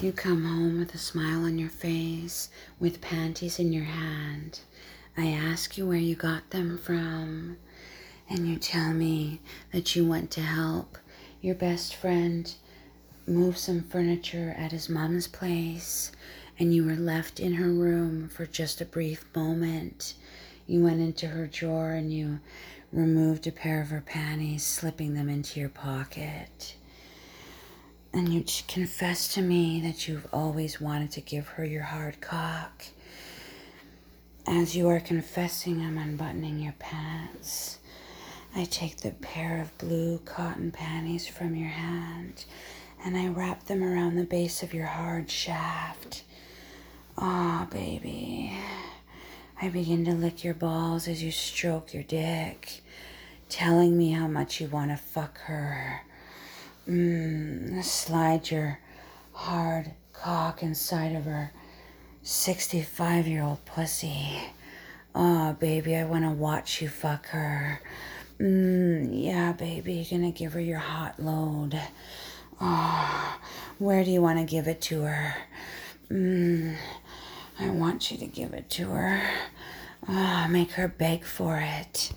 You come home with a smile on your face, with panties in your hand. I ask you where you got them from, and you tell me that you went to help your best friend move some furniture at his mom's place, and you were left in her room for just a brief moment. You went into her drawer and you removed a pair of her panties, slipping them into your pocket. And you confess to me that you've always wanted to give her your hard cock. As you are confessing, I'm unbuttoning your pants. I take the pair of blue cotton panties from your hand and I wrap them around the base of your hard shaft. Ah, oh, baby. I begin to lick your balls as you stroke your dick, telling me how much you want to fuck her. Mm, slide your hard cock inside of her 65 year old pussy. Oh, baby, I want to watch you fuck her. Mm, yeah, baby, you're gonna give her your hot load. Oh, where do you want to give it to her? Mm, I want you to give it to her. Oh, make her beg for it.